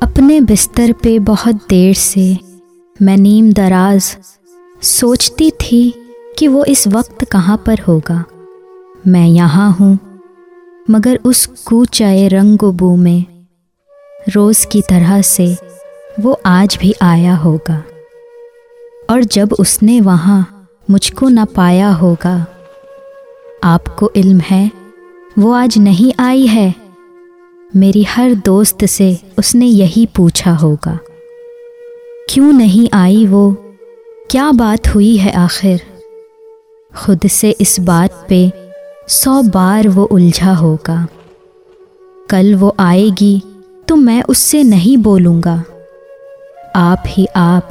اپنے بستر پہ بہت دیر سے میں نیم دراز سوچتی تھی کہ وہ اس وقت کہاں پر ہوگا۔ میں یہاں ہوں، مگر اس کوچائے رنگ و بو میں روز کی طرح سے وہ آج بھی آیا ہوگا۔ اور جب اس نے وہاں مجھ کو نہ پایا ہوگا، آپ کو علم ہے، وہ آج نہیں آئی ہے۔ میری ہر دوست سے اس نے یہی پوچھا ہوگا۔ کیوں نہیں آئی وہ؟ کیا بات ہوئی ہے آخر؟ خود سے اس بات پہ سو بار وہ الجھا ہوگا۔ کل وہ آئے گی تو میں اس سے نہیں بولوں گا۔ آپ ہی آپ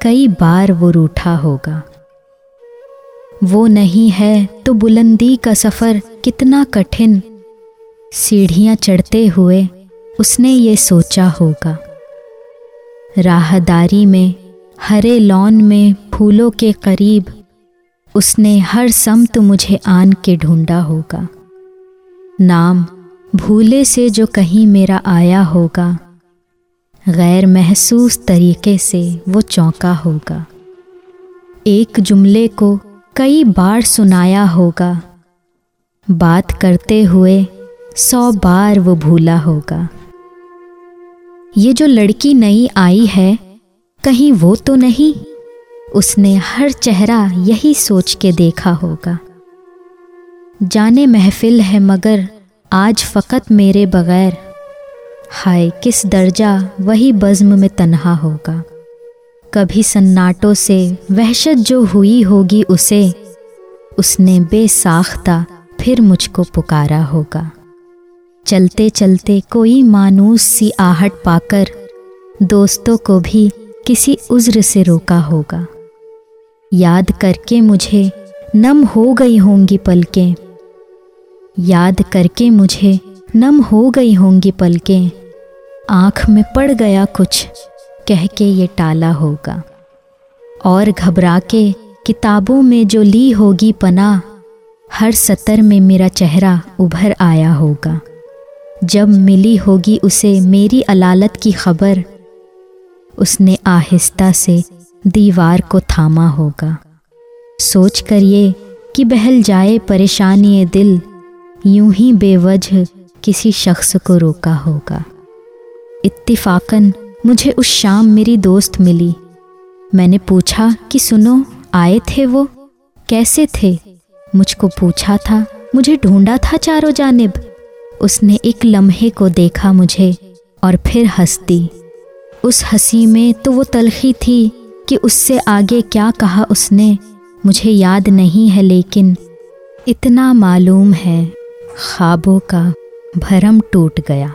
کئی بار وہ روٹھا ہوگا۔ وہ نہیں ہے تو بلندی کا سفر کتنا کٹھن سیڑھیاں چڑھتے ہوئے اس نے یہ سوچا ہوگا، راہداری میں، ہرے لون میں پھولوں کے قریب اس نے ہر سمت مجھے آن کے ڈھونڈا ہوگا۔ نام بھولے سے جو کہیں میرا آیا ہوگا، غیر محسوس طریقے سے وہ چونکا ہوگا۔ ایک جملے کو کئی بار سنایا ہوگا، بات کرتے ہوئے سو بار وہ بھولا ہوگا۔ یہ جو لڑکی نئی آئی ہے، کہیں وہ تو نہیں؟ اس نے ہر چہرہ یہی سوچ کے دیکھا ہوگا۔ جانے محفل ہے مگر آج فقط میرے بغیر۔ ہائے، کس درجہ وہی بزم میں تنہا ہوگا۔ کبھی سناٹوں سے وحشت جو ہوئی ہوگی اسے، اس نے بے ساختہ پھر مجھ کو پکارا ہوگا۔ چلتے چلتے کوئی مانوس سی آہٹ پا کر دوستوں کو بھی کسی عذر سے روکا ہوگا۔ یاد کر کے مجھے نم ہو گئی ہوں گی پلکیں۔ یاد کر کے مجھے نم ہو گئی ہوں گی پلکیں۔ آنکھ میں پڑ گیا کچھ کہہ کے یہ ٹالا ہوگا۔ اور گھبرا کے کتابوں میں جو لی ہوگی پناہ، ہر سطر میں میرا چہرہ ابھر آیا ہوگا۔ جب ملی ہوگی اسے میری علالت کی خبر، اس نے آہستہ سے دیوار کو تھاما ہوگا۔ سوچ کر یہ کہ بہل جائے پریشانی دل، یوں ہی بے وجہ کسی شخص کو روکا ہوگا۔ اتفاقاً مجھے اس شام میری دوست ملی۔ میں نے پوچھا کہ سنو، آئے تھے وہ؟ کیسے تھے؟ مجھ کو پوچھا تھا، مجھے ڈھونڈا تھا چاروں جانب۔ اس نے ایک لمحے کو دیکھا مجھے اور پھر ہنس دی اس ہنسی میں تو وہ تلخی تھی کہ اس سے آگے کیا کہا اس نے، مجھے یاد نہیں ہے، لیکن اتنا معلوم ہے، خوابوں کا بھرم ٹوٹ گیا۔